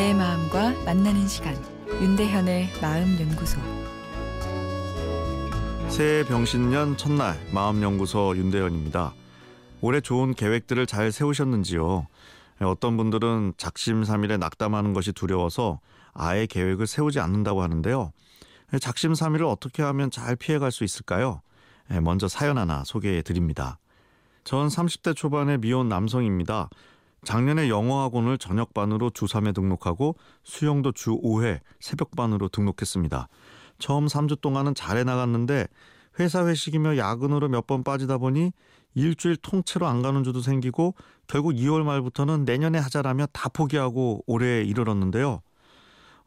마음과 만나는 시간 윤대현의 마음 연구소 새해 병신년 첫날 마음 연구소 윤대현입니다. 올해 좋은 계획들을 잘 세우셨는지요? 어떤 분들은 작심삼일에 낙담하는 것이 두려워서 아예 계획을 세우지 않는다고 하는데요. 작심삼일을 어떻게 하면 잘 피해갈 수 있을까요? 먼저 사연 하나 소개해 드립니다. 전 30대 초반의 미혼 남성입니다. 작년에 영어학원을 저녁반으로 주 3회 등록하고 수영도 주 5회 새벽반으로 등록했습니다. 처음 3주 동안은 잘해 나갔는데 회사 회식이며 야근으로 몇 번 빠지다 보니 일주일 통째로 안 가는 주도 생기고 결국 2월 말부터는 내년에 하자라며 다 포기하고 올해에 이르렀는데요.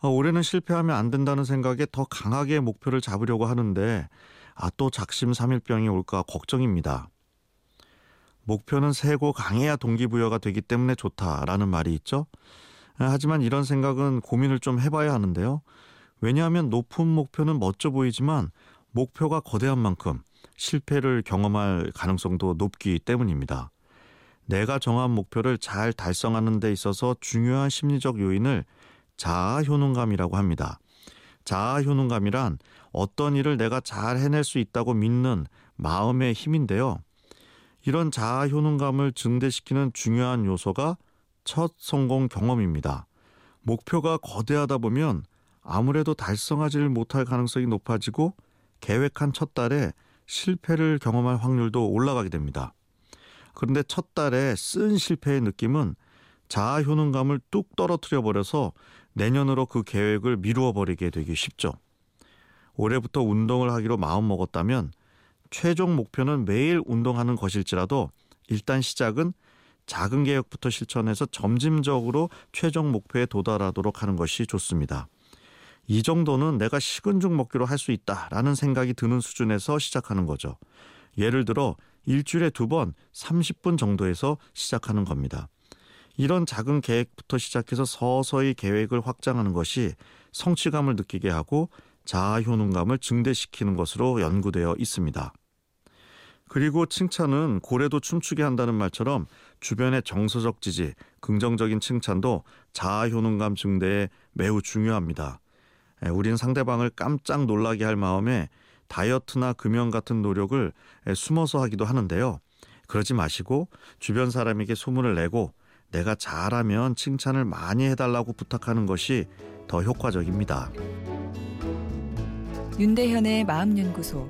어, 올해는 실패하면 안 된다는 생각에 더 강하게 목표를 잡으려고 하는데 아 또 작심삼일병이 올까 걱정입니다. 목표는 세고 강해야 동기부여가 되기 때문에 좋다라는 말이 있죠. 아, 하지만 이런 생각은 고민을 좀 해봐야 하는데요. 왜냐하면 높은 목표는 멋져 보이지만 목표가 거대한 만큼 실패를 경험할 가능성도 높기 때문입니다. 내가 정한 목표를 잘 달성하는 데 있어서 중요한 심리적 요인을 자아 효능감이라고 합니다. 자아 효능감이란 어떤 일을 내가 잘 해낼 수 있다고 믿는 마음의 힘인데요. 이런 자아 효능감을 증대시키는 중요한 요소가 첫 성공 경험입니다. 목표가 거대하다 보면 아무래도 달성하지를 못할 가능성이 높아지고 계획한 첫 달에 실패를 경험할 확률도 올라가게 됩니다. 그런데 첫 달에 쓴 실패의 느낌은 자아 효능감을 뚝 떨어뜨려 버려서 내년으로 그 계획을 미루어 버리게 되기 쉽죠. 올해부터 운동을 하기로 마음 먹었다면 최종 목표는 매일 운동하는 것일지라도 일단 시작은 작은 계획부터 실천해서 점진적으로 최종 목표에 도달하도록 하는 것이 좋습니다. 이 정도는 내가 식은 죽 먹기로 할 수 있다라는 생각이 드는 수준에서 시작하는 거죠. 예를 들어 일주일에 두 번 30분 정도에서 시작하는 겁니다. 이런 작은 계획부터 시작해서 서서히 계획을 확장하는 것이 성취감을 느끼게 하고 자아 효능감을 증대시키는 것으로 연구되어 있습니다. 그리고 칭찬은 고래도 춤추게 한다는 말처럼 주변의 정서적 지지, 긍정적인 칭찬도 자아 효능감 증대에 매우 중요합니다. 우린 상대방을 깜짝 놀라게 할 마음에 다이어트나 금연 같은 노력을 숨어서 하기도 하는데요. 그러지 마시고 주변 사람에게 소문을 내고 내가 잘하면 칭찬을 많이 해달라고 부탁하는 것이 더 효과적입니다. 윤대현의 마음연구소